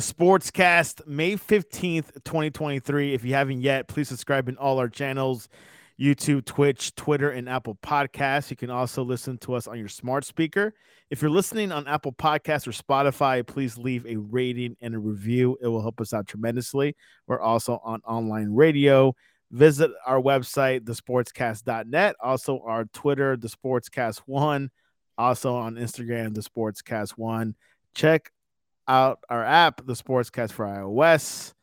Sportscast, May 15th, 2023. If you haven't yet, please subscribe in all our channels YouTube, Twitch, Twitter, and Apple Podcasts. You can also listen to us on your smart speaker. If you're listening on Apple Podcasts or Spotify, please leave a rating and a review. It will help us out tremendously. We're also on online radio. Visit our website, thesportscast.net. Also, our Twitter, the Sportscast One. Also on Instagram, the Sportscast One. Check out our app, the Sportscast for iOS.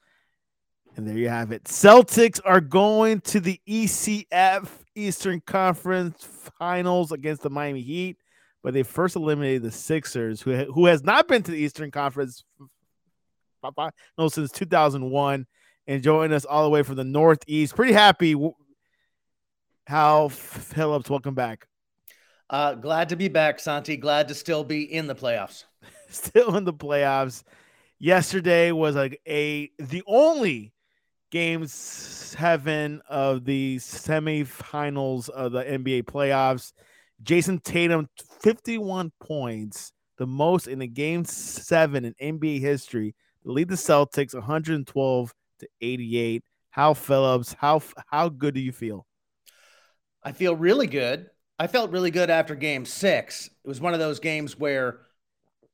And there you have it. Celtics are going to the ECF Eastern Conference Finals against the Miami Heat, but they first eliminated the Sixers, who who has not been to the Eastern Conference no since 2001, and joining us all the way from the Northeast. Pretty happy. Hal Phillips, welcome back. Uh, glad to be back, Santi. Glad to still be in the playoffs. still in the playoffs. Yesterday was like a the only game seven of the semifinals of the NBA playoffs. Jayson Tatum, 51 points, the most in a game seven in NBA history. The lead the Celtics 112 to 88. Hal Phillips, how how good do you feel? I feel really good. I felt really good after game six. It was one of those games where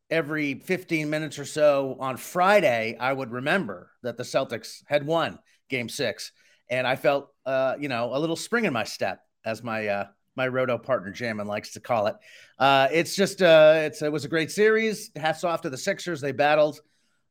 every 15 minutes or so on Friday, I would remember that the Celtics had won game six. And I felt, uh, you know, a little spring in my step, as my uh, my roto partner Jamin likes to call it. Uh, it's just, uh, it's it was a great series. Hats off to the Sixers. They battled.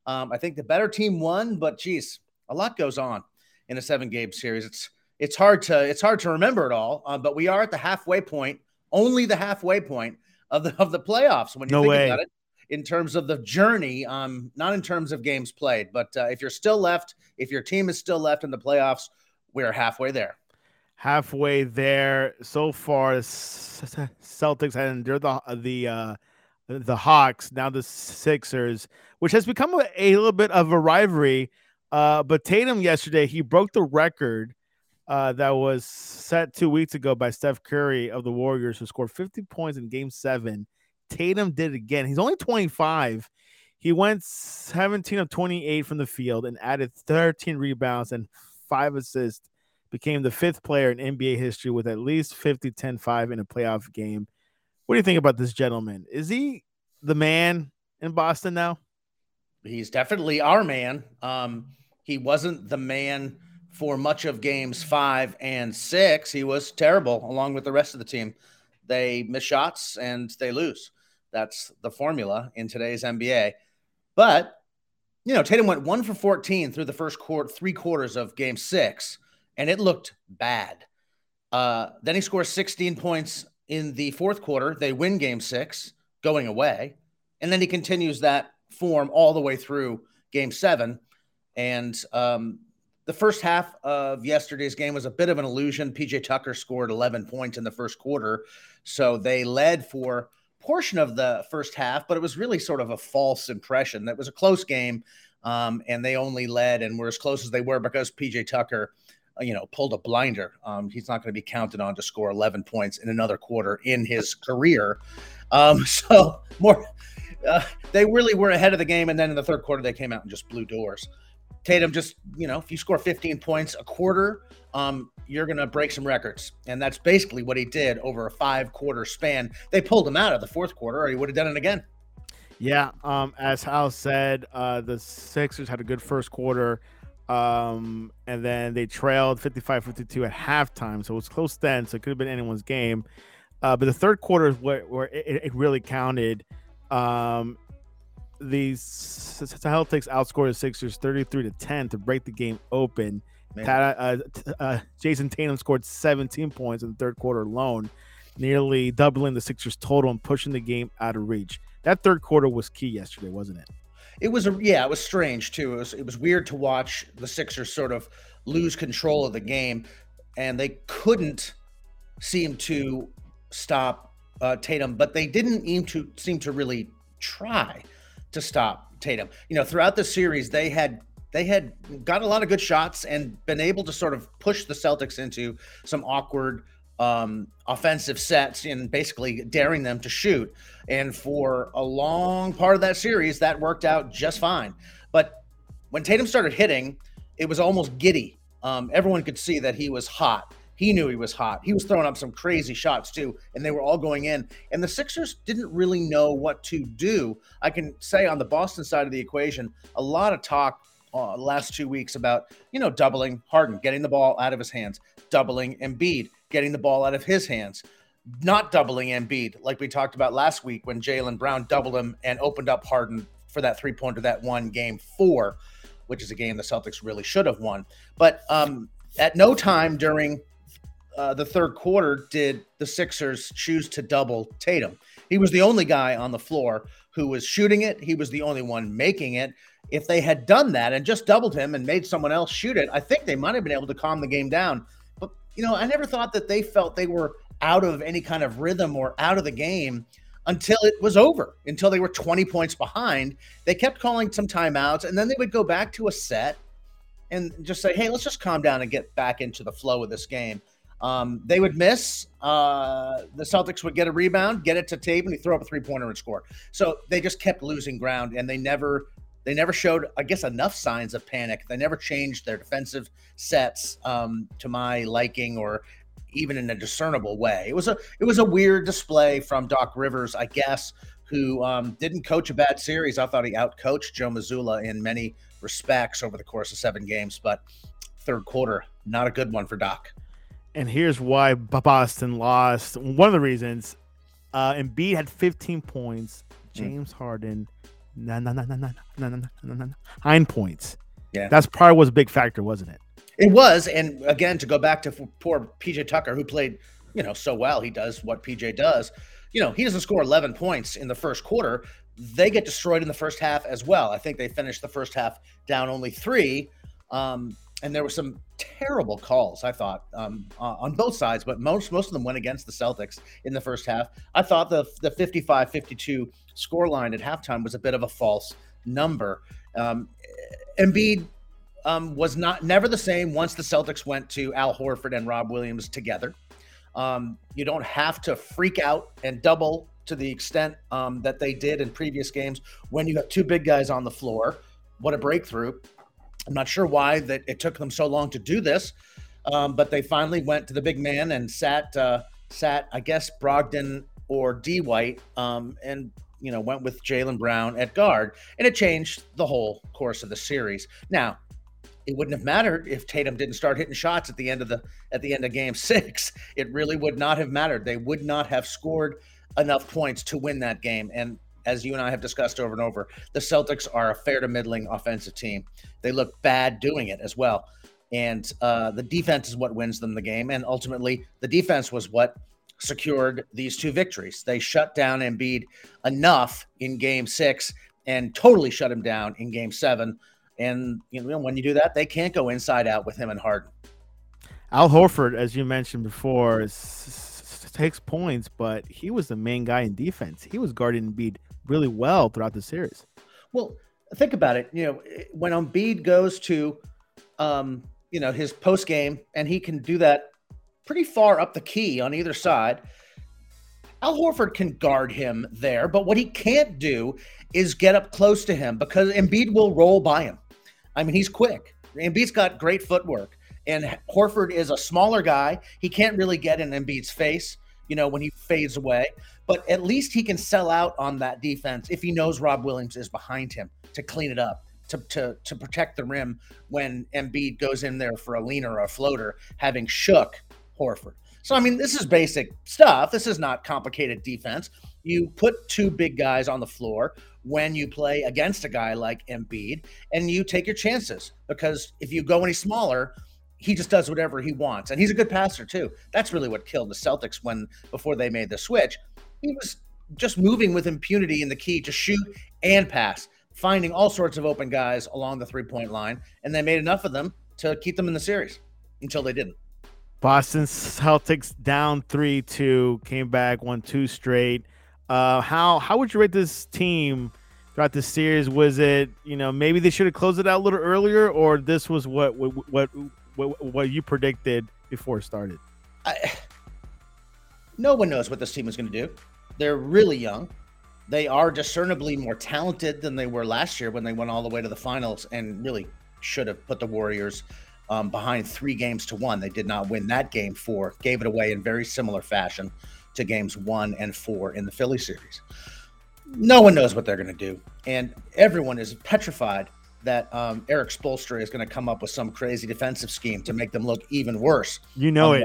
Um, I think the better team won, but geez, a lot goes on in a seven game series. It's it's hard to it's hard to remember it all. Uh, but we are at the halfway point, only the halfway point of the of the playoffs when you no think way. about it in terms of the journey, um, not in terms of games played. But uh, if you're still left, if your team is still left in the playoffs, we're halfway there. Halfway there so far. Celtics had endured the the uh, the Hawks, now the Sixers, which has become a, a little bit of a rivalry. Uh, but Tatum yesterday he broke the record uh, that was set two weeks ago by Steph Curry of the Warriors, who scored 50 points in Game Seven Tatum did it again. He's only 25. He went 17 of 28 from the field and added 13 rebounds and five assists. Became the fifth player in NBA history with at least 50, 10, 5 in a playoff game. What do you think about this gentleman? Is he the man in Boston now? He's definitely our man. Um, he wasn't the man for much of games five and six. He was terrible along with the rest of the team. They miss shots and they lose. That's the formula in today's NBA. But, you know, Tatum went one for 14 through the first quarter, three quarters of game six, and it looked bad. Uh, then he scores 16 points in the fourth quarter. They win game six going away. And then he continues that form all the way through game seven. And um, the first half of yesterday's game was a bit of an illusion. PJ Tucker scored 11 points in the first quarter. So they led for portion of the first half, but it was really sort of a false impression. That was a close game, um, and they only led and were as close as they were because PJ Tucker, uh, you know, pulled a blinder. Um, he's not going to be counted on to score 11 points in another quarter in his career. Um, so more, uh, they really were ahead of the game, and then in the third quarter they came out and just blew doors. Tatum just, you know, if you score 15 points a quarter, um, you're going to break some records. And that's basically what he did over a five quarter span. They pulled him out of the fourth quarter, or he would have done it again. Yeah. Um, as Hal said, uh, the Sixers had a good first quarter. Um, and then they trailed 55 52 at halftime. So it was close then. So it could have been anyone's game. Uh, but the third quarter is where, where it, it really counted. Um, the Celtics outscored the Sixers 33 to 10 to break the game open. Uh, uh, Jayson Tatum scored 17 points in the third quarter alone, nearly doubling the Sixers total and pushing the game out of reach. That third quarter was key yesterday, wasn't it? It was a yeah, it was strange too. It was it was weird to watch the Sixers sort of lose control of the game, and they couldn't seem to stop uh, Tatum, but they didn't seem to seem to really try to stop Tatum. You know, throughout the series, they had they had got a lot of good shots and been able to sort of push the Celtics into some awkward um, offensive sets and basically daring them to shoot. And for a long part of that series, that worked out just fine. But when Tatum started hitting, it was almost giddy. Um, everyone could see that he was hot. He knew he was hot. He was throwing up some crazy shots too, and they were all going in. And the Sixers didn't really know what to do. I can say on the Boston side of the equation, a lot of talk uh, last two weeks about you know doubling Harden, getting the ball out of his hands, doubling Embiid, getting the ball out of his hands, not doubling Embiid like we talked about last week when Jaylen Brown doubled him and opened up Harden for that three pointer that one game four, which is a game the Celtics really should have won. But um, at no time during uh, the third quarter did the Sixers choose to double Tatum. He was the only guy on the floor who was shooting it. He was the only one making it. If they had done that and just doubled him and made someone else shoot it, I think they might have been able to calm the game down. But, you know, I never thought that they felt they were out of any kind of rhythm or out of the game until it was over, until they were 20 points behind. They kept calling some timeouts and then they would go back to a set and just say, hey, let's just calm down and get back into the flow of this game. Um, they would miss. Uh, the Celtics would get a rebound, get it to Tatum, and he throw up a three pointer and score. So they just kept losing ground, and they never they never showed, I guess, enough signs of panic. They never changed their defensive sets um, to my liking, or even in a discernible way. It was a it was a weird display from Doc Rivers, I guess, who um, didn't coach a bad series. I thought he outcoached Joe Mazzulla in many respects over the course of seven games, but third quarter, not a good one for Doc and here's why Boston lost. One of the reasons, uh, Embiid had 15 points. James Harden, nah, nah, nah, nah, nah, nah, nah, nah, nah, nine points. Yeah, that's probably was a big factor, wasn't it? It was, and again, to go back to poor PJ Tucker, who played, you know, so well. He does what PJ does. You know, he doesn't score 11 points in the first quarter. They get destroyed in the first half as well. I think they finished the first half down only three. Um, and there were some terrible calls. I thought um, uh, on both sides, but most most of them went against the Celtics in the first half. I thought the the 55-52 score line at halftime was a bit of a false number. Um, Embiid um, was not never the same once the Celtics went to Al Horford and Rob Williams together. Um, you don't have to freak out and double to the extent um, that they did in previous games when you have two big guys on the floor. What a breakthrough! I'm not sure why that it took them so long to do this, um, but they finally went to the big man and sat uh, sat I guess Brogdon or D White um, and you know went with Jaylen Brown at guard, and it changed the whole course of the series. Now, it wouldn't have mattered if Tatum didn't start hitting shots at the end of the at the end of Game Six. It really would not have mattered. They would not have scored enough points to win that game, and as you and I have discussed over and over, the Celtics are a fair to middling offensive team. They look bad doing it as well. And uh, the defense is what wins them the game. And ultimately, the defense was what secured these two victories. They shut down Embiid enough in game six and totally shut him down in game seven. And you know, when you do that, they can't go inside out with him and Harden. Al Horford, as you mentioned before, takes points, but he was the main guy in defense. He was guarding Embiid really well throughout the series. Well, think about it. You know, when Embiid goes to, um, you know, his post game, and he can do that pretty far up the key on either side. Al Horford can guard him there, but what he can't do is get up close to him because Embiid will roll by him. I mean, he's quick. Embiid's got great footwork, and Horford is a smaller guy. He can't really get in Embiid's face, you know, when he fades away but at least he can sell out on that defense if he knows Rob Williams is behind him to clean it up, to to to protect the rim when Embiid goes in there for a leaner or a floater, having shook Horford. So I mean, this is basic stuff. This is not complicated defense. You put two big guys on the floor when you play against a guy like Embiid, and you take your chances because if you go any smaller, he just does whatever he wants, and he's a good passer too. That's really what killed the Celtics when before they made the switch he was just moving with impunity in the key to shoot and pass, finding all sorts of open guys along the three point line, and they made enough of them to keep them in the series until they didn't. Boston Celtics down three two, came back, won two straight. Uh, how how would you rate this team throughout the series? Was it you know maybe they should have closed it out a little earlier, or this was what what what what, what you predicted before it started? I, no one knows what this team is going to do. They're really young. They are discernibly more talented than they were last year when they went all the way to the finals and really should have put the Warriors um, behind three games to one. They did not win that game four, gave it away in very similar fashion to games one and four in the Philly series. No one knows what they're going to do. And everyone is petrified that um, Erik Spoelstra is going to come up with some crazy defensive scheme to make them look even worse. You know it.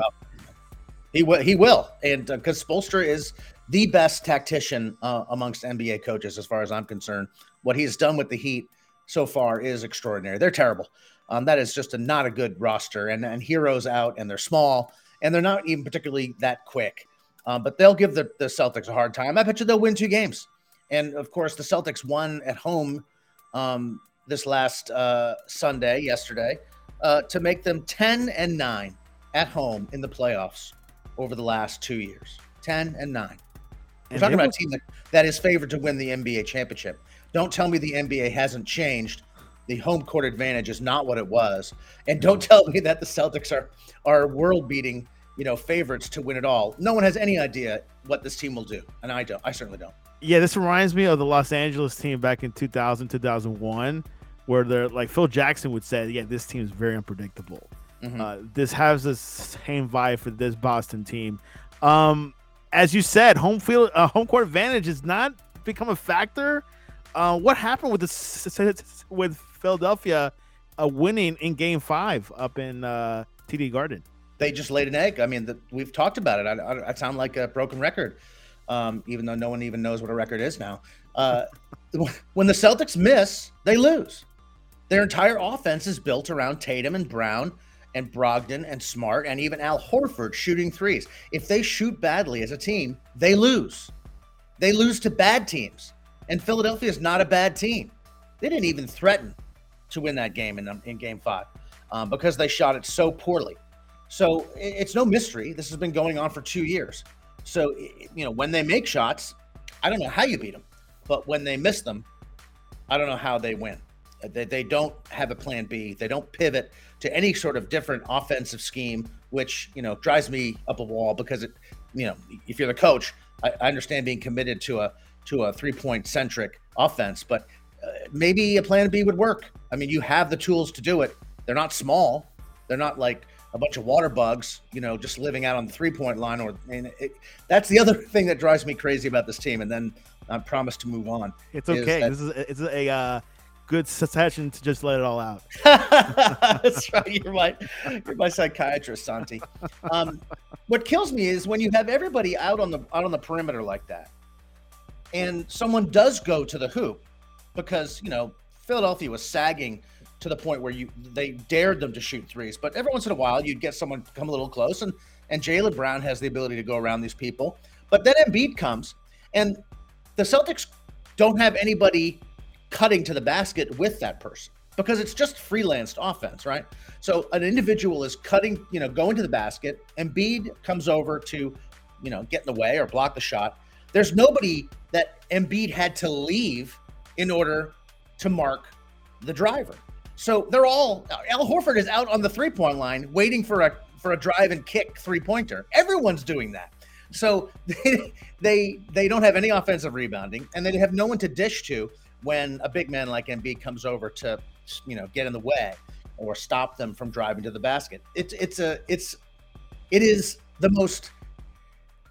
He will. He will, and because uh, Spoelstra is the best tactician uh, amongst NBA coaches, as far as I'm concerned, what he's done with the Heat so far is extraordinary. They're terrible. Um, that is just a not a good roster, and and Herro's out, and they're small, and they're not even particularly that quick. Um, but they'll give the, the Celtics a hard time. I bet you they'll win two games. And of course, the Celtics won at home um, this last uh, Sunday, yesterday, uh, to make them 10 and 9 at home in the playoffs over the last two years. 10 and 9. We're talking about a team that, that is favored to win the NBA championship. Don't tell me the NBA hasn't changed. The home court advantage is not what it was. And don't tell me that the Celtics are are world beating, you know, favorites to win it all. No one has any idea what this team will do. And I don't. I certainly don't. Yeah, this reminds me of the Los Angeles team back in 2000, 2001, where they're like Phil Jackson would say, yeah, this team is very unpredictable. Mm-hmm. Uh, this has the same vibe for this Boston team. Um, as you said, home field, uh, home court advantage has not become a factor. Uh, what happened with the with Philadelphia uh, winning in Game Five up in uh, TD Garden? They just laid an egg. I mean, the, we've talked about it. I, I, I, sound like a broken record, um, even though no one even knows what a record is now. Uh, when the Celtics miss, they lose. Their entire offense is built around Tatum and Brown and Brogdon and Smart and even Al Horford shooting threes. If they shoot badly as a team, they lose. They lose to bad teams. And Philadelphia is not a bad team. They didn't even threaten to win that game in, in game five um, because they shot it so poorly. So it's no mystery. This has been going on for two years. So, you know, when they make shots, I don't know how you beat them, but when they miss them, I don't know how they win. They, they don't have a plan B. They don't pivot to any sort of different offensive scheme, which, you know, drives me up a wall because it, you know, if you're the coach, I, I understand being committed to a to a three point centric offense, but uh, maybe a plan B would work. I mean, you have the tools to do it. They're not small. They're not like a bunch of water bugs, you know, just living out on the three point line. Or and it, that's the other thing that drives me crazy about this team. And then I promise to move on. It's okay. That, this is it's a uh, good session to just let it all out. that's right. You're my you're my psychiatrist, Santi. Um, what kills me is when you have everybody out on the out on the perimeter like that and someone does go to the hoop because you know Philadelphia was sagging to the point where you they dared them to shoot threes. But every once in a while, you'd get someone come a little close, and and Jaylen Brown has the ability to go around these people. But then Embiid comes, and the Celtics don't have anybody cutting to the basket with that person because it's just freelanced offense, right? So an individual is cutting, you know, going to the basket. and Embiid comes over to, you know, get in the way or block the shot. There's nobody that Embiid had to leave in order to mark the driver. So they're all Al Horford is out on the three point line waiting for a for a drive and kick three pointer. Everyone's doing that. So they, they they don't have any offensive rebounding and they have no one to dish to when a big man like Embiid comes over to you know get in the way or stop them from driving to the basket. It's it's a it's it is the most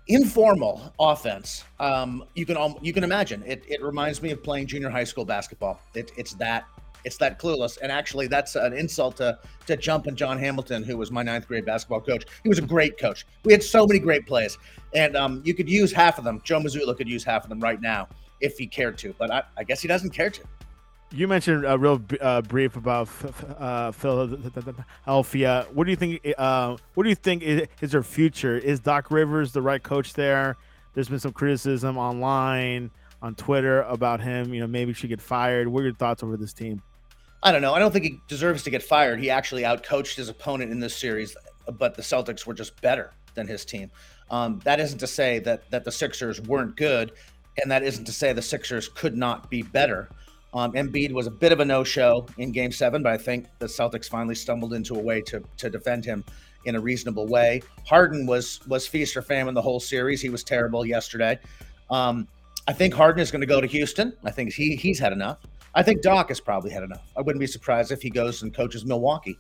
informal offense um, you can you can imagine. It, it reminds me of playing junior high school basketball. It, it's that it's that clueless. And actually that's an insult to to jump and john hamilton who was my ninth grade basketball coach. He was a great coach. We had so many great plays. And um, you could use half of them. Joe mazzulla could use half of them right now if he cared to but i, I guess he doesn't care to you mentioned a real uh, brief about uh, Philadelphia. What do you think? Uh, what do you think is, is their future? Is Doc Rivers the right coach there? There's been some criticism online on Twitter about him. You know, maybe should get fired. What are your thoughts over this team? I don't know. I don't think he deserves to get fired. He actually outcoached his opponent in this series, but the Celtics were just better than his team. Um, that isn't to say that that the Sixers weren't good, and that isn't to say the Sixers could not be better. Um, Embiid was a bit of a no-show in Game Seven, but I think the Celtics finally stumbled into a way to to defend him in a reasonable way. Harden was was feast or famine the whole series. He was terrible yesterday. Um, I think Harden is going to go to Houston. I think he he's had enough. I think Doc has probably had enough. I wouldn't be surprised if he goes and coaches Milwaukee.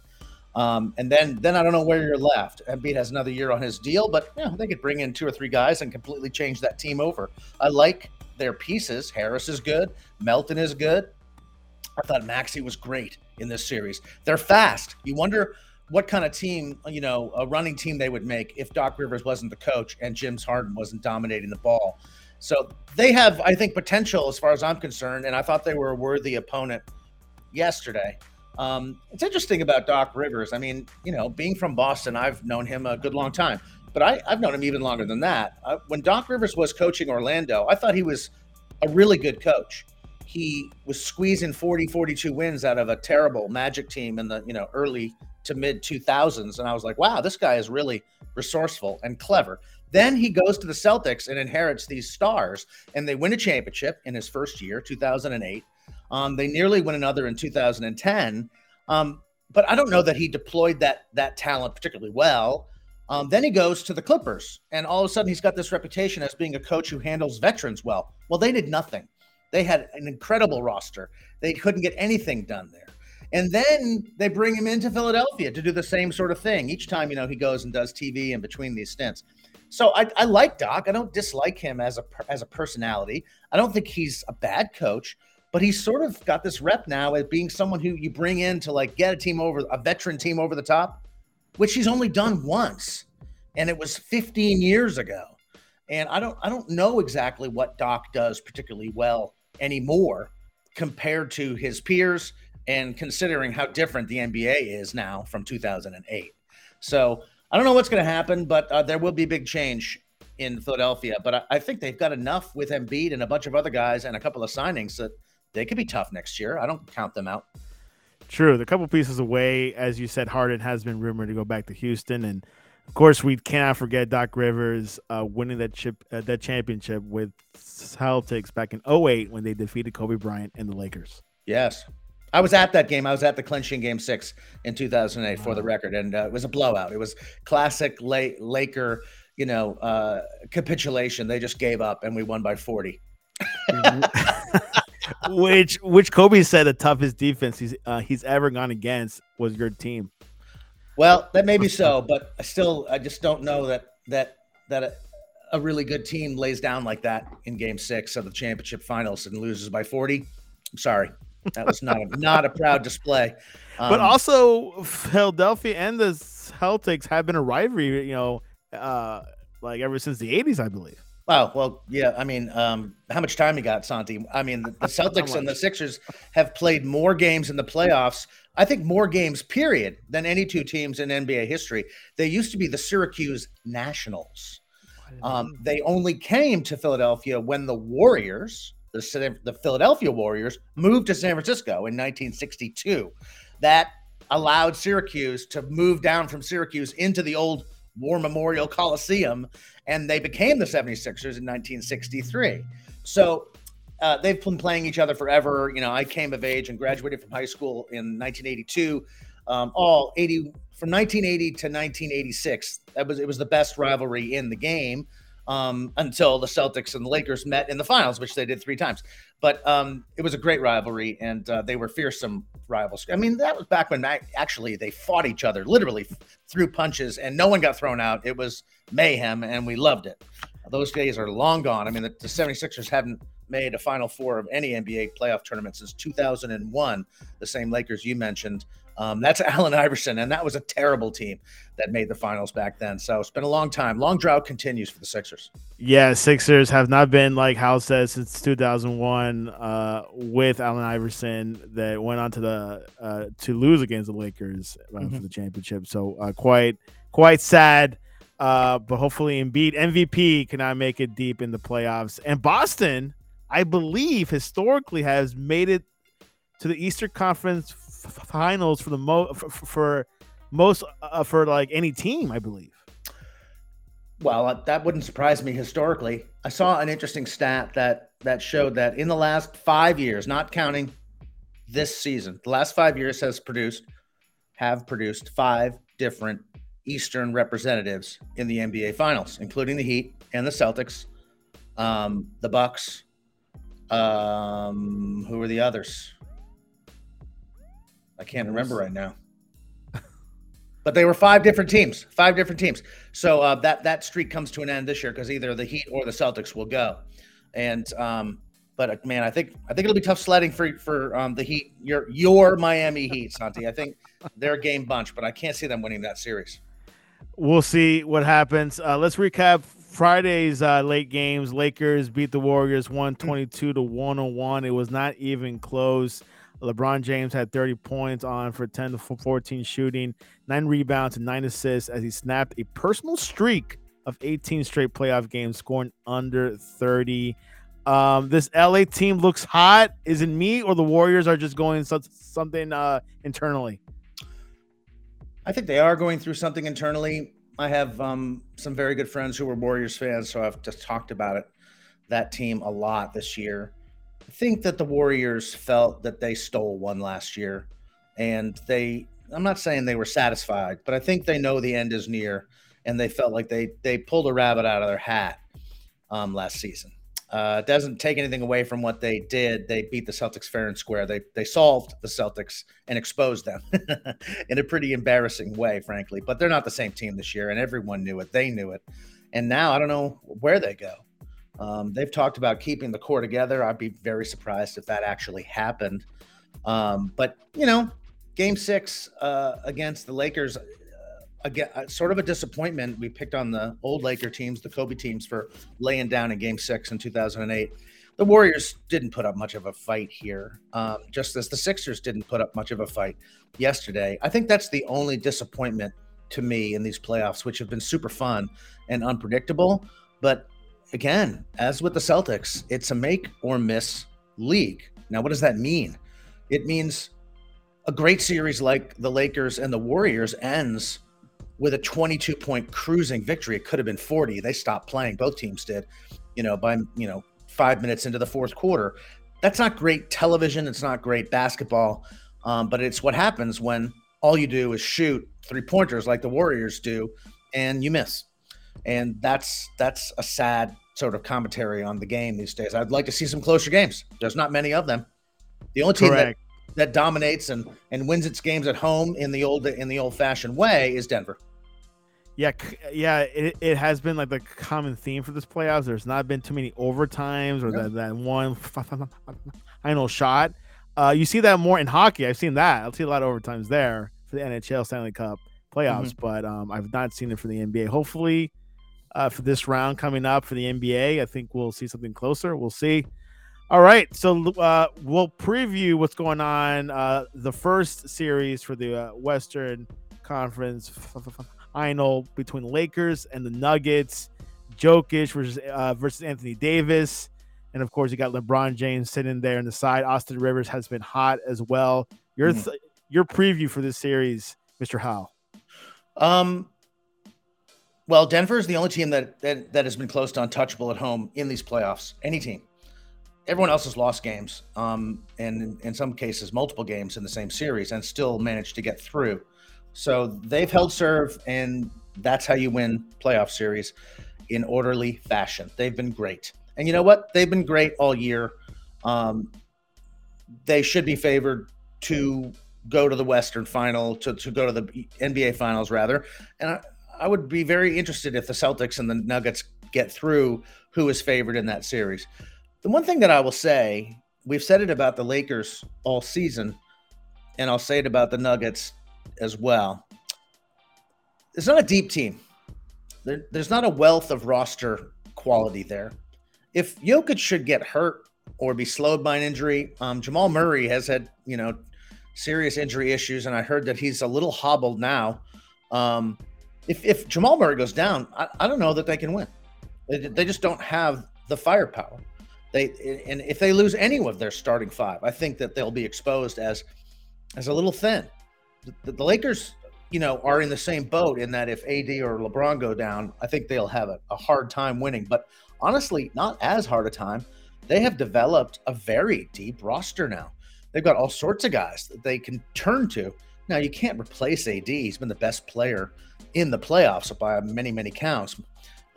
Um, and then then I don't know where you're left. Embiid has another year on his deal, but know, they could bring in two or three guys and completely change that team over. I like their pieces. Harris is good. Melton is good. I thought Maxey was great in this series. They're fast. You wonder what kind of team, you know, a running team they would make if Doc Rivers wasn't the coach and James Harden wasn't dominating the ball. So they have, I think, potential as far as I'm concerned. And I thought they were a worthy opponent yesterday. Um, it's interesting about Doc Rivers. I mean, you know, being from Boston, I've known him a good long time, but I, have known him even longer than that. Uh, when Doc Rivers was coaching Orlando, I thought he was a really good coach. He was squeezing 40, 42 wins out of a terrible Magic team in the, you know, early to mid 2000s. And I was like, wow, this guy is really resourceful and clever. Then he goes to the Celtics and inherits these stars, and they win a championship in his first year, 2008. Um, they nearly win another in 2010. Um, but I don't know that he deployed that that talent particularly well. Um, then he goes to the Clippers, and all of a sudden he's got this reputation as being a coach who handles veterans well. Well, they did nothing. They had an incredible roster. They couldn't get anything done there. And then they bring him into Philadelphia to do the same sort of thing. Each time, you know, he goes and does TV in between these stints. So I, I like Doc. I don't dislike him as a as a personality. I don't think he's a bad coach but he's sort of got this rep now as being someone who you bring in to like get a team over a veteran team over the top, which he's only done once, and it was 15 years ago. And I don't I don't know exactly what Doc does particularly well anymore compared to his peers and considering how different the NBA is now from 2008. So I don't know what's going to happen, but uh, there will be big change in Philadelphia. But I, I, think they've got enough with Embiid and a bunch of other guys and a couple of signings that they could be tough next year. I don't count them out. True. The couple pieces away, as you said, Harden has been rumored to go back to Houston, and of course, we cannot forget Doc Rivers uh, winning that chip, uh, that championship with Celtics back in 08 when they defeated Kobe Bryant and the Lakers. Yes. I was at that game. I was at the clinching game six in 2008 wow. for the record, and uh, it was a blowout. It was classic late Laker, you know, uh, capitulation. They just gave up, and we won by 40. which which Kobe said the toughest defense he's uh, he's ever gone against was your team. Well, that may be so, but I still I just don't know that that that a, a really good team lays down like that in Game Six of the championship finals and loses by forty. I'm sorry, that was not a, not a proud display. Um, but also, Philadelphia and the Celtics have been a rivalry, you know, uh, like ever since the '80s, I believe. Wow. Well, yeah. I mean, um, how much time you got, Santi? I mean, the, the Celtics and the Sixers have played more games in the playoffs. I think more games, period, than any two teams in NBA history. They used to be the Syracuse Nationals. Um, they only came to Philadelphia when the Warriors, the, the Philadelphia Warriors, moved to San Francisco in 1962. That allowed Syracuse to move down from Syracuse into the old War Memorial Coliseum, and they became the 76ers in 1963. So uh, they've been playing each other forever. You know, I came of age and graduated from high school in 1982. Um, all 80 from 1980 to 1986. That was it was the best rivalry in the game um, until the Celtics and the Lakers met in the finals, which they did three times. But um, it was a great rivalry, and uh, they were fearsome rivals. I mean, that was back when actually they fought each other, literally threw punches, and no one got thrown out. It was mayhem, and we loved it. Those days are long gone. I mean, the, the 76ers haven't made a Final Four of any NBA playoff tournament since 2001. The same Lakers you mentioned. Um, that's Allen Iverson, and that was a terrible team that made the finals back then. So it's been a long time. Long drought continues for the Sixers. Yeah, Sixers have not been like Hal says since 2001 uh, with Allen Iverson that went on to the uh, to lose against the Lakers uh, mm-hmm. for the championship. So uh, quite quite sad. Uh, but hopefully, Embiid MVP cannot make it deep in the playoffs. And Boston, I believe, historically has made it to the Eastern Conference finals for the most for, for, most uh, for like any team, I believe. Well, uh, that wouldn't surprise me historically. I saw an interesting stat that that showed that in the last five years, not counting this season, the last five years has produced have produced five different Eastern representatives in the NBA Finals, including the Heat and the Celtics, um, the Bucks. Um, who are the others? I can't remember right now. but they were five different teams, five different teams. So uh, that that streak comes to an end this year because either the Heat or the Celtics will go. And um, but uh, man, I think I think it'll be tough sledding for for um, the Heat. Your your Miami Heat, Santi. I think they're a game bunch, but I can't see them winning that series. We'll see what happens. Uh, let's recap Friday's uh, late games. Lakers beat the Warriors 122 to 101. It was not even close. LeBron James had 30 points on for 10 to 14 shooting, nine rebounds, and nine assists as he snapped a personal streak of 18 straight playoff games, scoring under 30. Um, this LA team looks hot. Is it me or the Warriors are just going something uh, internally? I think they are going through something internally. I have um, some very good friends who were Warriors fans, so I've just talked about it, that team a lot this year. Think that the Warriors felt that they stole one last year, and they. I'm not saying they were satisfied, but I think they know the end is near, and they felt like they they pulled a rabbit out of their hat um, last season. Uh, doesn't take anything away from what they did. They beat the Celtics fair and square. They they solved the Celtics and exposed them in a pretty embarrassing way, frankly. But they're not the same team this year, and everyone knew it. They knew it, and now I don't know where they go. Um, they've talked about keeping the core together. I'd be very surprised if that actually happened. Um, but you know, Game Six uh, against the Lakers, again, uh, sort of a disappointment. We picked on the old Laker teams, the Kobe teams, for laying down in Game Six in 2008. The Warriors didn't put up much of a fight here, um, just as the Sixers didn't put up much of a fight yesterday. I think that's the only disappointment to me in these playoffs, which have been super fun and unpredictable. But again, as with the Celtics, it's a make or miss league. Now, what does that mean? It means a great series like the Lakers and the Warriors ends with a 22 point cruising victory. It could have been 40. They stopped playing. Both teams did, you know, by, you know, five minutes into the fourth quarter. That's not great television. It's not great basketball. Um, but it's what happens when all you do is shoot three pointers like the Warriors do and you miss. And that's that's a sad sort of commentary on the game these days. I'd like to see some closer games. There's not many of them. The only team that, that dominates and and wins its games at home in the old in the old fashioned way is Denver. Yeah, yeah, it, it has been like the common theme for this playoffs. There's not been too many overtimes or that, that one final shot. Uh, you see that more in hockey. I've seen that. I've seen a lot of overtimes there for the NHL Stanley Cup playoffs, mm-hmm. but um, I've not seen it for the NBA. Hopefully, uh, for this round coming up for the NBA, I think we'll see something closer. We'll see. All right, so uh, we'll preview what's going on. Uh, the first series for the uh, Western Conference final between the Lakers and the Nuggets. Jokic versus uh, versus Anthony Davis, and of course you got LeBron James sitting there in the side. Austin Rivers has been hot as well. Your mm-hmm. your preview for this series, Mr. Howe. Um. Well, Denver is the only team that, that that has been close to untouchable at home in these playoffs. Any team. Everyone else has lost games, um, and in, in some cases, multiple games in the same series, and still managed to get through. So they've held serve, and that's how you win playoff series in orderly fashion. They've been great. And you know what? They've been great all year. Um, they should be favored to go to the Western final, to, to go to the NBA finals, rather. And I, I would be very interested if the Celtics and the Nuggets get through who is favored in that series. The one thing that I will say, we've said it about the Lakers all season, and I'll say it about the Nuggets as well. It's not a deep team. There, there's not a wealth of roster quality there. If Jokic should get hurt or be slowed by an injury, um, Jamal Murray has had you know serious injury issues, and I heard that he's a little hobbled now. Um, if if Jamal Murray goes down, I, I don't know that they can win. They, they just don't have the firepower. They and if they lose any of their starting five, I think that they'll be exposed as as a little thin the, the Lakers you know, are in the same boat in that if AD or LeBron go down, I think they'll have a, a hard time winning. But honestly, not as hard a time. They have developed a very deep roster now. They've got all sorts of guys that they can turn to. Now, you can't replace AD. He's been the best player in the playoffs by many, many counts.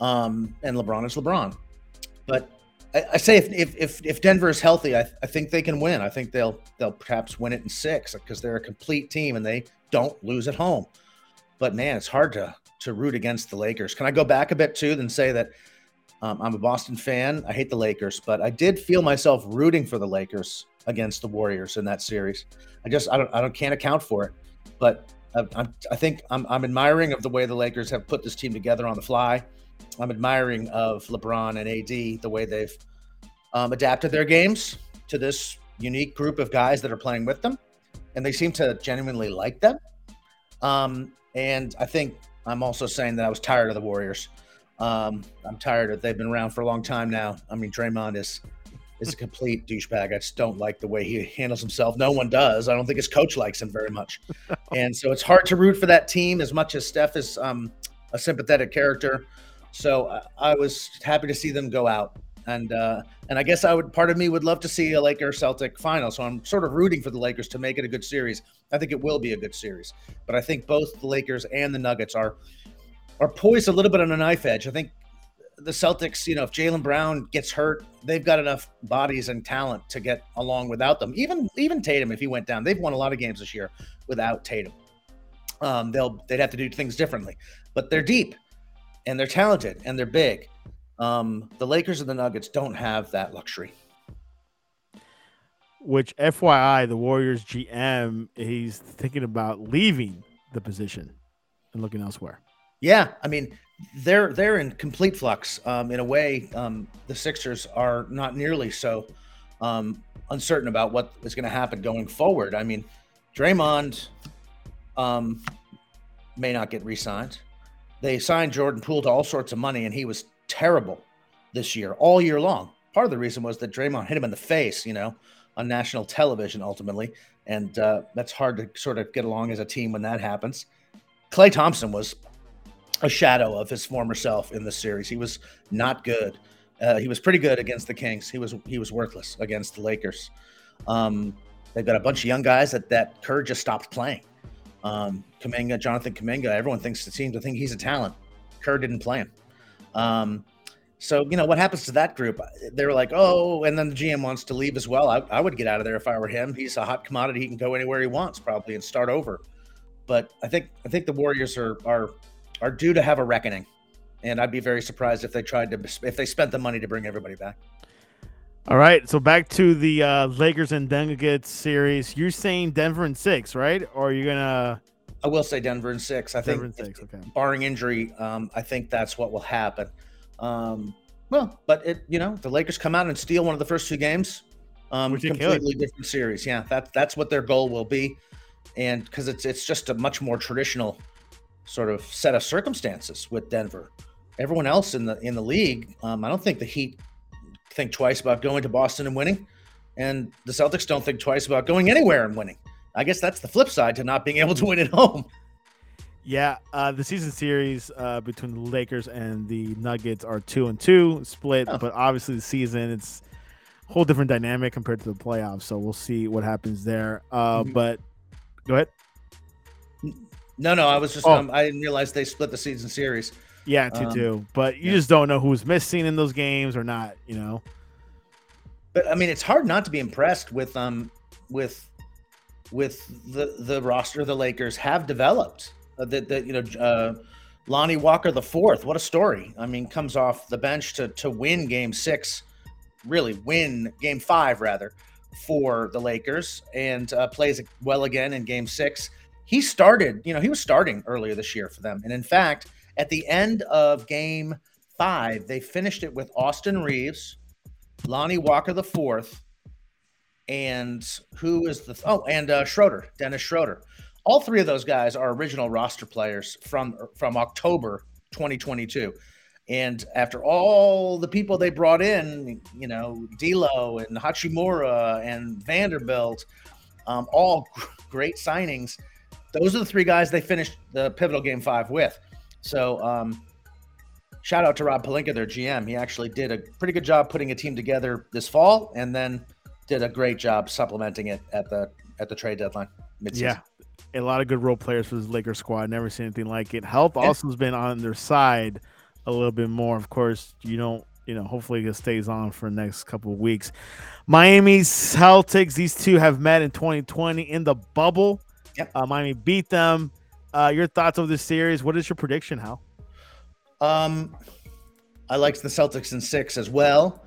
Um, and LeBron is LeBron. But I, I say if, if, if Denver is healthy, I, I think they can win. I think they'll they'll perhaps win it in six because they're a complete team and they don't lose at home. But man, it's hard to to root against the Lakers. Can I go back a bit too and say that um, I'm a Boston fan. I hate the Lakers, but I did feel myself rooting for the Lakers against the Warriors in that series. I just I don't I don't can't account for it, but I'm, I think I'm, I'm admiring of the way the Lakers have put this team together on the fly. I'm admiring of LeBron and AD the way they've um, adapted their games to this unique group of guys that are playing with them, and they seem to genuinely like them. Um, and I think I'm also saying that I was tired of the Warriors. Um, I'm tired of they've been around for a long time now. I mean, Draymond is is a complete douchebag. I just don't like the way he handles himself. No one does. I don't think his coach likes him very much, and so it's hard to root for that team as much as Steph is um, a sympathetic character. So I, I was happy to see them go out and uh, and I guess I would part of me would love to see a Laker Celtic final. So I'm sort of rooting for the Lakers to make it a good series. I think it will be a good series, but I think both the Lakers and the Nuggets are are poised a little bit on a knife edge. I think the Celtics, you know, if Jaylen Brown gets hurt, they've got enough bodies and talent to get along without them. Even even Tatum, if he went down, they've won a lot of games this year without Tatum. Um, they'll they'd have to do things differently, but they're deep and they're talented and they're big. Um, the Lakers and the Nuggets don't have that luxury. Which, FYI, the Warriors GM he's thinking about leaving the position and looking elsewhere. Yeah, I mean they're they're in complete flux. Um, in a way, um, the Sixers are not nearly so um, uncertain about what is going to happen going forward. I mean, Draymond um, may not get re-signed. They signed Jordan Poole to all sorts of money, and he was terrible this year, all year long. Part of the reason was that Draymond hit him in the face, you know, on national television ultimately. And uh, that's hard to sort of get along as a team when that happens. Klay Thompson was a shadow of his former self in the series. He was not good. Uh, he was pretty good against the Kings. He was he was worthless against the Lakers. Um, they've got a bunch of young guys that that Kerr just stopped playing. Um, Kuminga, Jonathan Kuminga, everyone thinks it seems to think he's a talent. Kerr didn't play him. Um, so, you know, what happens to that group? They were like, oh, and then the GM wants to leave as well. I, I would get out of there if I were him. He's a hot commodity. He can go anywhere he wants probably and start over. But I think I think the Warriors are are are due to have a reckoning. And I'd be very surprised if they tried to if they spent the money to bring everybody back. All right, so back to the uh, Lakers and Nuggets series. You're saying Denver in six, right? Or are you gonna? I will say Denver in six. I Denver think, six, okay. barring injury, um, I think that's what will happen. Um, well, but it, you know, the Lakers come out and steal one of the first two games. Um, it's completely different series. Yeah, that that's what their goal will be, and because it's it's just a much more traditional sort of set of circumstances with Denver. Everyone else in the in the league, um, I don't think the Heat think twice about going to Boston and winning, and the Celtics don't think twice about going anywhere and winning. I guess that's the flip side to not being able to win at home. Yeah, uh, the season series uh, between the Lakers and the Nuggets are two and two split, oh. but obviously the season it's a whole different dynamic compared to the playoffs. So we'll see what happens there. Uh, mm-hmm. But go ahead. No, no, I was just oh. um, I didn't realize they split the season series. Yeah, two um, two. But you yeah. just don't know who's missing in those games or not. You know. But I mean, it's hard not to be impressed with um with with the the roster the Lakers have developed uh, that that you know uh, Lonnie Walker the fourth. What a story! I mean, comes off the bench to to win Game Six, really win Game Five rather for the Lakers, and uh, plays well again in Game Six. He started, you know, he was starting earlier this year for them, and in fact, at the end of Game Five, they finished it with Austin Reaves, Lonnie Walker the fourth, and who is the oh and uh, Schroeder, Dennis Schroeder all three of those guys are original roster players from from October 2022. And after all the people they brought in, you know, D'Lo and Hachimura and Vanderbilt, um, all great signings, those are the three guys they finished the pivotal game five with. So um, shout out to Rob Pelinka, their GM. He actually did a pretty good job putting a team together this fall, and then did a great job supplementing it at the at the trade deadline. Mid-season. Yeah, a lot of good role players for this Lakers squad. Never seen anything like it. Health yeah. also has been on their side a little bit more. Of course, you don't. You know, hopefully it stays on for the next couple of weeks. Miami Celtics. These two have met in 2020 in the bubble. Yep. Uh, Miami beat them. Uh, your thoughts of this series? What is your prediction, Hal? Um, I liked the Celtics in six as well,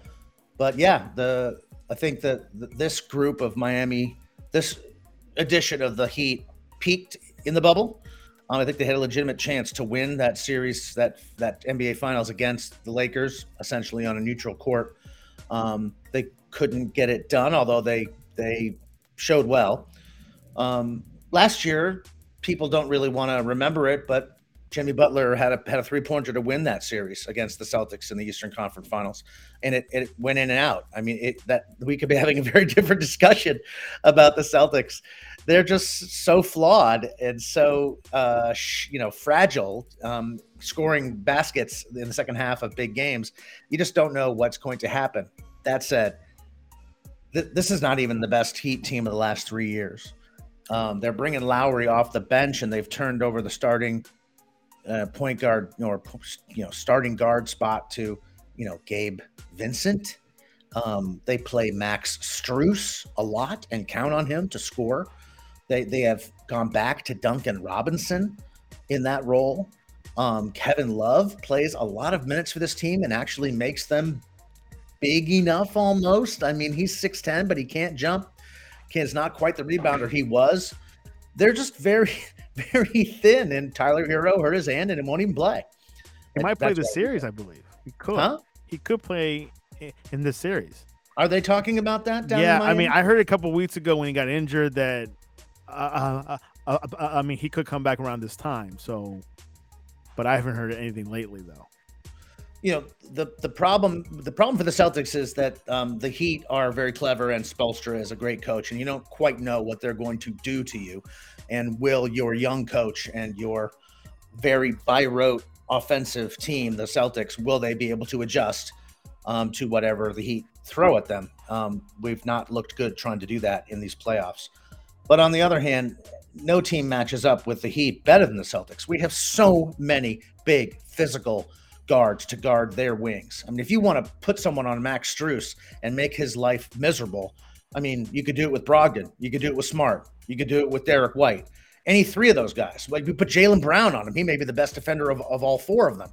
but yeah, the I think that this group of Miami, this edition of the Heat peaked in the bubble. Um, I think they had a legitimate chance to win that series, that that NBA Finals against the Lakers, essentially on a neutral court. Um, they couldn't get it done, although they they showed well. Um, last year, people don't really want to remember it, but Jimmy Butler had a had a three pointer to win that series against the Celtics in the Eastern Conference Finals, and it, it went in and out. I mean, it that we could be having a very different discussion about the Celtics. They're just so flawed and so uh, sh- you know fragile, um, scoring baskets in the second half of big games. You just don't know what's going to happen. That said, th- this is not even the best Heat team of the last three years. Um, they're bringing Lowry off the bench, and they've turned over the starting uh, point guard or you know starting guard spot to you know Gabe Vincent. Um, they play Max Strus a lot and count on him to score. They they have gone back to Duncan Robinson in that role. Um, Kevin Love plays a lot of minutes for this team and actually makes them big enough almost. I mean, he's 6'10, but he can't jump. He's not quite the rebounder he was. They're just very very thin, and Tyler Herro hurt his hand and it won't even play. He might play the series, I believe. He could. Huh? He could play in this series. Are they talking about that? yeah, I mean, I heard a couple weeks ago when he got injured that, uh, uh, uh, uh, I mean, he could come back around this time. So, but I haven't heard anything lately though. You know, the the problem the problem for the Celtics is that um, the Heat are very clever, and Spoelstra is a great coach, and you don't quite know what they're going to do to you and will your young coach and your very by rote offensive team, the Celtics, will they be able to adjust um, to whatever the Heat throw at them? Um, we've not looked good trying to do that in these playoffs. But on the other hand, no team matches up with the Heat better than the Celtics. We have so many big physical guards to guard their wings. I mean, if you want to put someone on Max Strus and make his life miserable, I mean, you could do it with Brogdon. You could do it with Smart. You could do it with Derrick White. Any three of those guys. Like we put Jaylen Brown on him. He may be the best defender of, of all four of them.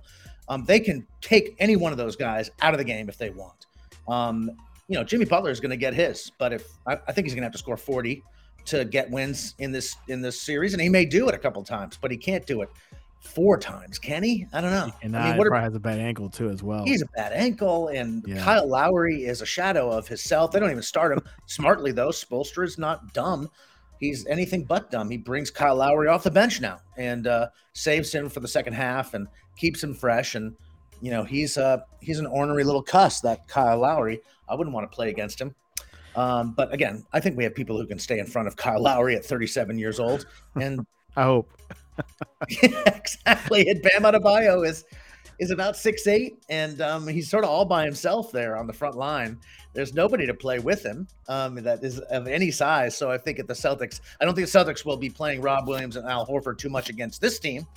Um, they can take any one of those guys out of the game if they want. Um, you know, Jimmy Butler is going to get his, but if I, I think he's going to have to score 40 to get wins in this in this series, and he may do it a couple times, but he can't do it four times, can he? I don't know. And I mean, what probably are, has a bad ankle too, as well. He's a bad ankle, and yeah. Kyle Lowry is a shadow of himself. They don't even start him smartly though. Spoelstra is not dumb. He's anything but dumb. He brings Kyle Lowry off the bench now and uh, saves him for the second half and keeps him fresh. And you know he's uh he's an ornery little cuss that Kyle Lowry. I wouldn't want to play against him. Um, but again, I think we have people who can stay in front of Kyle Lowry at 37 years old, and I hope. exactly. And Bam Adebayo is is about six eight, and um, he's sort of all by himself there on the front line. There's nobody to play with him um, that is of any size. So I think at the Celtics, I don't think the Celtics will be playing Rob Williams and Al Horford too much against this team,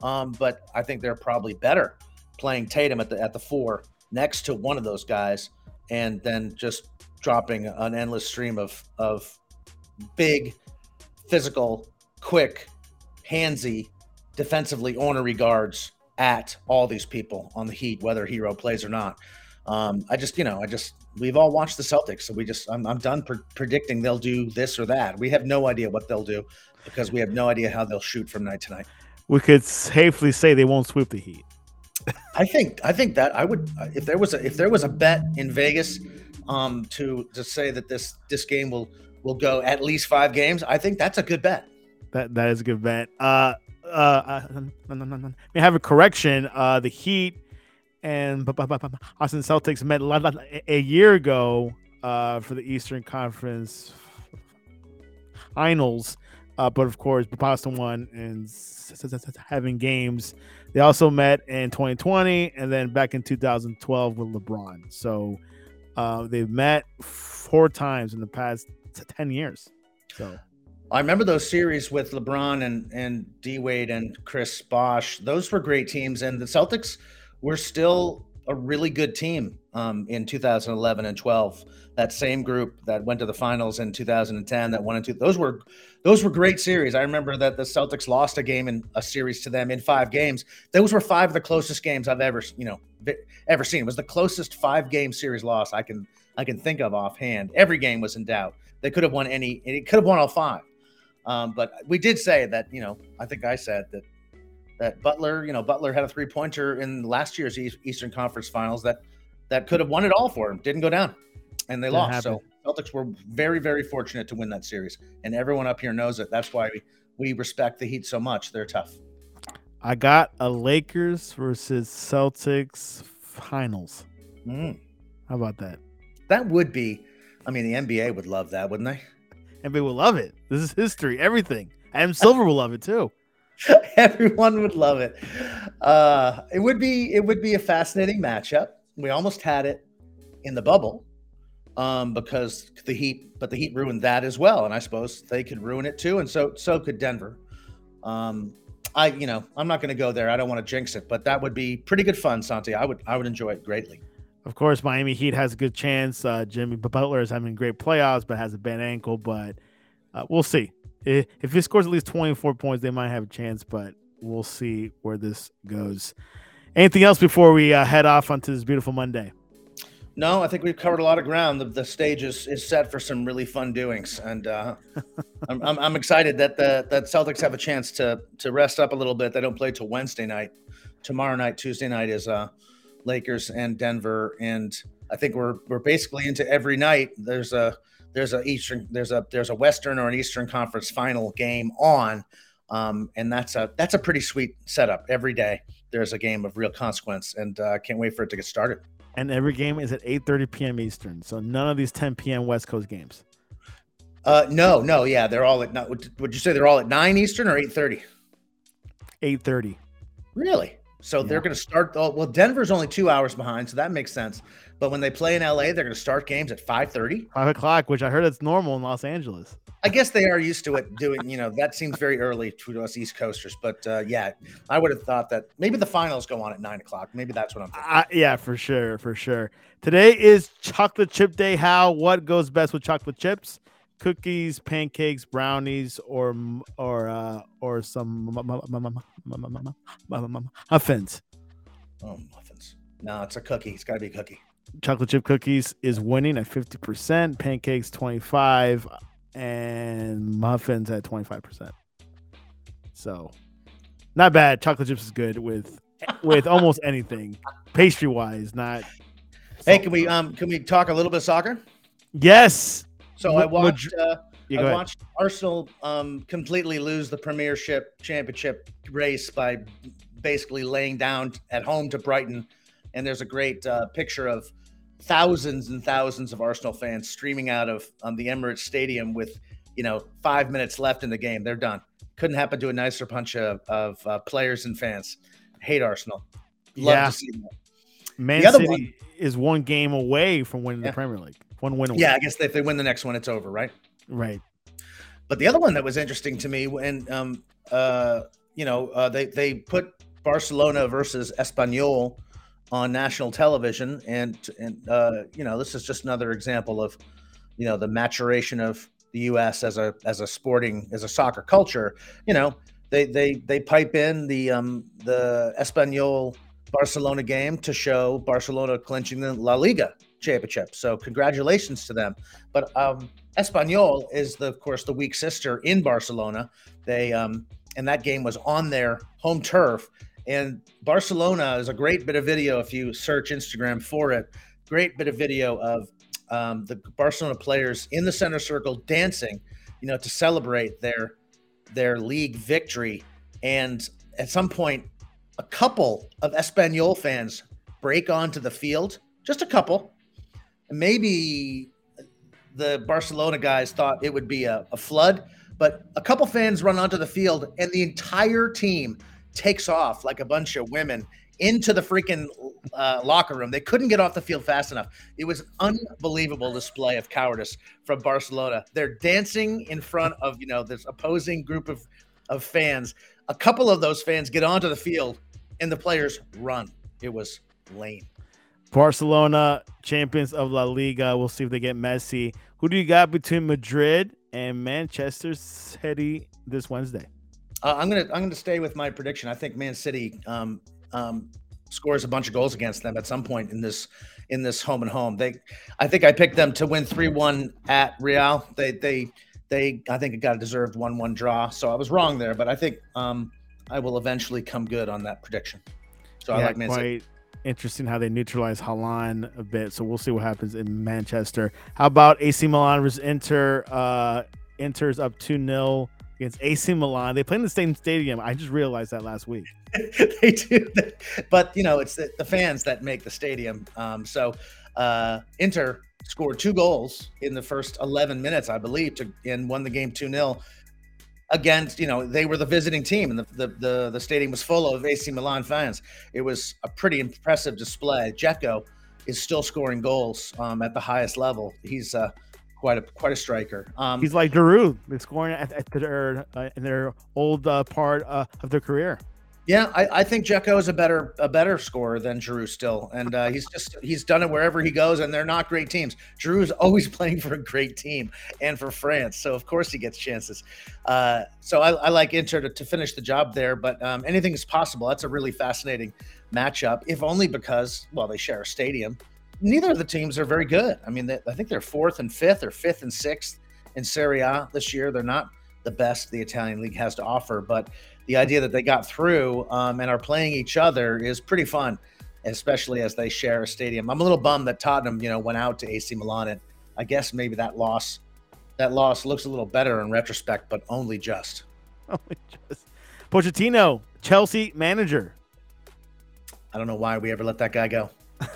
um, but I think they're probably better playing Tatum at the at the four next to one of those guys, and then just dropping an endless stream of of big, physical, quick handsy, defensively ornery guards at all these people on the Heat, whether Herro plays or not. Um, I just, you know, I just, we've all watched the Celtics, so we just, I'm, I'm done pre- predicting they'll do this or that. We have no idea what they'll do because we have no idea how they'll shoot from night to night. We could safely say they won't sweep the Heat. I think, I think that I would, if there was a, if there was a bet in Vegas, um, to to say that this this game will will go at least five games, I think that's a good bet. That that is a good bet. Uh, uh, uh we have a correction. Uh, the Heat and Boston Celtics met a year ago uh, for the Eastern Conference Finals. Uh, but of course, Boston won and having games. They also met in 2020 and then back in 2012 with LeBron. So uh, they've met four times in the past 10 years. So I remember those series with LeBron and and D Wade and Chris Bosh. Those were great teams, and the Celtics were still a really good team um, in 2011 and 12. That same group that went to the finals in 2010, that one and two. Those were those were great series. I remember that the Celtics lost a game in a series to them in five games. Those were five of the closest games I've ever you know ever seen. It was the closest five game series loss I can I can think of offhand. Every game was in doubt. They could have won any. It could have won all five. Um, but we did say that, you know, I think I said that that Butler, you know, Butler had a three pointer in last year's Eastern Conference Finals that that could have won it all for him. Didn't go down, and they lost. So Celtics were very, very fortunate to win that series, and everyone up here knows it. That's why we, we respect the Heat so much. They're tough. I got a Lakers versus Celtics finals. Mm. How about that? That would be. I mean, the NBA would love that, wouldn't they? NBA will love it. This is history. Everything. Adam Silver will love it too. Everyone would love it. Uh, it would be it would be a fascinating matchup. We almost had it in the bubble um, because the Heat, but the Heat ruined that as well, and I suppose they could ruin it too, and so so could Denver. Um, I you know I'm not going to go there. I don't want to jinx it, but that would be pretty good fun, Santi. I would I would enjoy it greatly. Of course, Miami Heat has a good chance. Uh, Jimmy Butler is having great playoffs, but has a bad ankle. But uh, we'll see. If he scores at least 24 points, they might have a chance, but we'll see where this goes. Anything else before we uh, head off onto this beautiful Monday? No, I think we've covered a lot of ground. The, the stage is, is set for some really fun doings, and uh, I'm, I'm, I'm, excited that the that Celtics have a chance to to rest up a little bit. They don't play till Wednesday night. Tomorrow night, Tuesday night is uh, Lakers and Denver, and I think we're we're basically into every night. There's a there's a Eastern there's a there's a Western or an Eastern Conference final game on, um, and that's a that's a pretty sweet setup. Every day there's a game of real consequence, and I uh, can't wait for it to get started. And every game is at 8:30 p.m. Eastern, so none of these 10 p.m. West Coast games. Uh, no, no, yeah, they're all at. Would you say they're all at nine Eastern or 8:30? 8:30. Really? So yeah. they're going to start. Oh, well, Denver's only two hours behind, so that makes sense. But when they play in LA, they're going to start games at five thirty. Five o'clock, which I heard that's normal in Los Angeles. I guess they are used to it doing. You know, that seems very early to us East Coasters. But uh, yeah, I would have thought that maybe the finals go on at nine o'clock. Maybe that's what I'm thinking. Uh, yeah, for sure, for sure. Today is chocolate chip day. How? What goes best with chocolate chips? cookies, pancakes, brownies, or or uh, or some muffins. Oh, muffins. No, it's a cookie. It's got to be a cookie. Chocolate chip cookies is winning at fifty percent. Pancakes twenty five, and muffins at twenty five percent. So, not bad. Chocolate chips is good with with almost anything, pastry wise. Not. Hey, can we um can we talk a little bit of soccer? Yes. So I watched. Uh, yeah, I watched Arsenal um, completely lose the Premiership Championship race by basically laying down at home to Brighton. And there's a great uh, picture of thousands and thousands of Arsenal fans streaming out of um, the Emirates Stadium with, you know, five minutes left in the game. They're done. Couldn't happen to a nicer bunch of, of uh, players and fans. Hate Arsenal. Love yeah. to see that. Man City one, is one game away from winning yeah. the Premier League. One win. away. Yeah, I guess if they win the next one, it's over, right? Right. But the other one that was interesting to me, when, um, uh, you know, uh, they they put Barcelona versus Espanyol on national television, and and uh, you know, this is just another example of, you know, the maturation of the U.S. as a as a sporting as a soccer culture. You know, they they they pipe in the um the Espanyol Barcelona game to show Barcelona clinching the La Liga championship. So congratulations to them. But um, Espanyol is the, of course, the weak sister in Barcelona. They um, and that game was on their home turf. And Barcelona is a great bit of video if you search Instagram for it. Great bit of video of um, the Barcelona players in the center circle dancing, you know, to celebrate their their league victory. And at some point, a couple of Espanyol fans break onto the field, just a couple, maybe the Barcelona guys thought it would be a, a flood, But a couple fans run onto the field, and the entire team takes off like a bunch of women into the freaking uh, locker room. They couldn't get off the field fast enough. It was unbelievable display of cowardice from Barcelona. They're dancing in front of you know this opposing group of of fans. A couple of those fans get onto the field, and the players run. It was lame. Barcelona, champions of La Liga. We'll see if they get Messi. Who do you got between Madrid and Manchester City this Wednesday? Uh, I'm gonna I'm gonna stay with my prediction. I think Man City um, um, scores a bunch of goals against them at some point in this in this home and home. They, I think I picked them to win three one at Real. They they they I think it got a deserved one one draw. So I was wrong there, but I think um, I will eventually come good on that prediction. So yeah, I like Man City. Interesting how they neutralize Haaland a bit. So we'll see what happens in Manchester. How about AC Milan versus Inter? Uh, Inter's up two 0 against AC Milan. They play in the same stadium. I just realized that last week. they do, but you know it's the, the fans that make the stadium. Um, so uh, Inter scored two goals in the first 11 minutes, I believe, to and won the game two 0 against you know they were the visiting team and the, the, the the stadium was full of AC Milan fans. It was a pretty impressive display. Dzeko is still scoring goals um, at the highest level. He's uh, quite a quite a striker. Um, He's like Giroud. Scoring at, at their uh, in their old uh, part uh, of their career. Yeah, I, I think Dzeko is a better a better scorer than Giroud still, and uh, he's just he's done it wherever he goes, and they're not great teams. Giroud's always playing for a great team and for France, so of course he gets chances. Uh, so I, I, like Inter to, to, finish the job there, but um, anything is possible. That's a really fascinating matchup, if only because well they share a stadium. Neither of the teams are very good. I mean, they, I think they're fourth and fifth, or fifth and sixth in Serie A this year. They're not the best the Italian league has to offer, but the idea that they got through um, and are playing each other is pretty fun, especially as they share a stadium. I'm a little bummed that Tottenham, you know, went out to AC Milan, and I guess maybe that loss, that loss looks a little better in retrospect, but only just. Only just. Pochettino, Chelsea manager. I don't know why we ever let that guy go.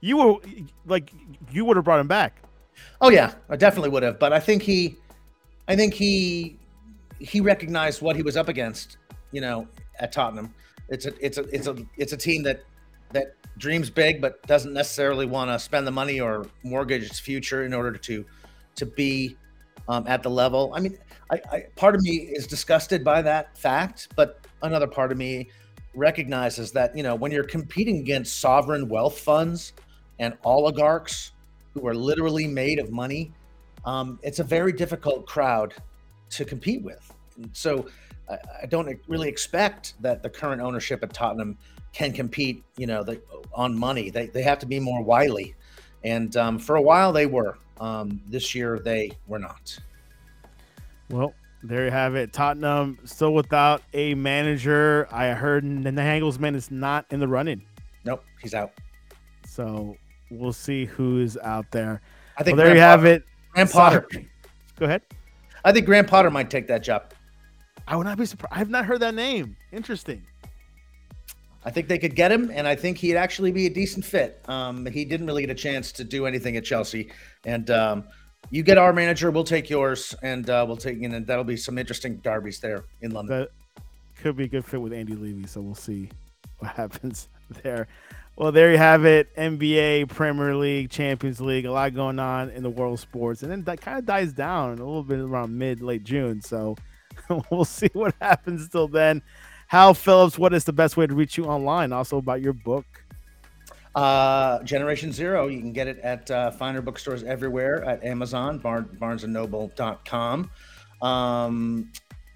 you were like, you would have brought him back. Oh yeah, I definitely would have. But I think he, I think he he recognized what he was up against. You know, at Tottenham, it's a it's a it's a it's a team that that dreams big but doesn't necessarily want to spend the money or mortgage its future in order to to be um, at the level. I mean, I, I, part of me is disgusted by that fact, but another part of me recognizes that you know when you're competing against sovereign wealth funds and oligarchs who are literally made of money, um, it's a very difficult crowd to compete with. And so I, I, don't really expect that the current ownership at Tottenham can compete, you know, the, on money. They, they have to be more wily. And um, for a while they were. Um, this year they were not. Well, there you have it. Tottenham still without a manager. I heard Nagelsmann is not in the running. Nope, he's out. So we'll see who is out there. I think well, there Graham you have Potter, it. Graham Potter. Go ahead. I think Graham Potter might take that job. I would not be surprised. I have not heard that name. Interesting. I think they could get him, and I think he'd actually be a decent fit. Um, he didn't really get a chance to do anything at Chelsea, and um, you get our manager, we'll take yours, and uh, we'll take and that'll be some interesting derbies there in London. That could be a good fit with Andy Levy, so we'll see what happens there. Well, there you have it. NBA, Premier League, Champions League, a lot going on in the world of sports. And then that kind of dies down a little bit around mid, late June. So we'll see what happens till then. Hal Phillips, what is the best way to reach you online? Also about your book. Uh, Generation Zero. You can get it at uh, finer bookstores everywhere at Amazon, Bar- BarnesandNoble.com. Um,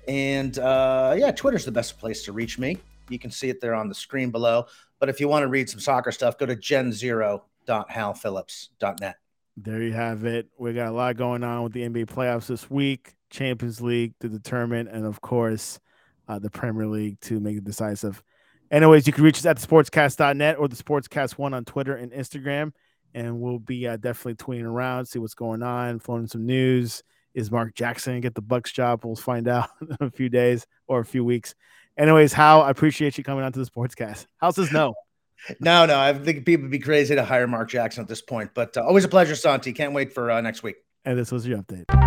and uh, yeah, Twitter's the best place to reach me. You can see it there on the screen below. But if you want to read some soccer stuff, go to genzero.halphillips.net. There you have it. We got a lot going on with the NBA playoffs this week, Champions League to determine, and of course, uh, the Premier League to make it decisive. Anyways, you can reach us at the sportscast.net or the sportscast one on Twitter and Instagram. And we'll be uh, definitely tweeting around, see what's going on, floating some news. Is Mark Jackson get the Bucks job? We'll find out in a few days or a few weeks. Anyways, how I appreciate you coming on to the sportscast. Hal says no. no, no. I think people would be crazy to hire Mark Jackson at this point, but uh, always a pleasure, Santi. Can't wait for uh, next week. And this was your update.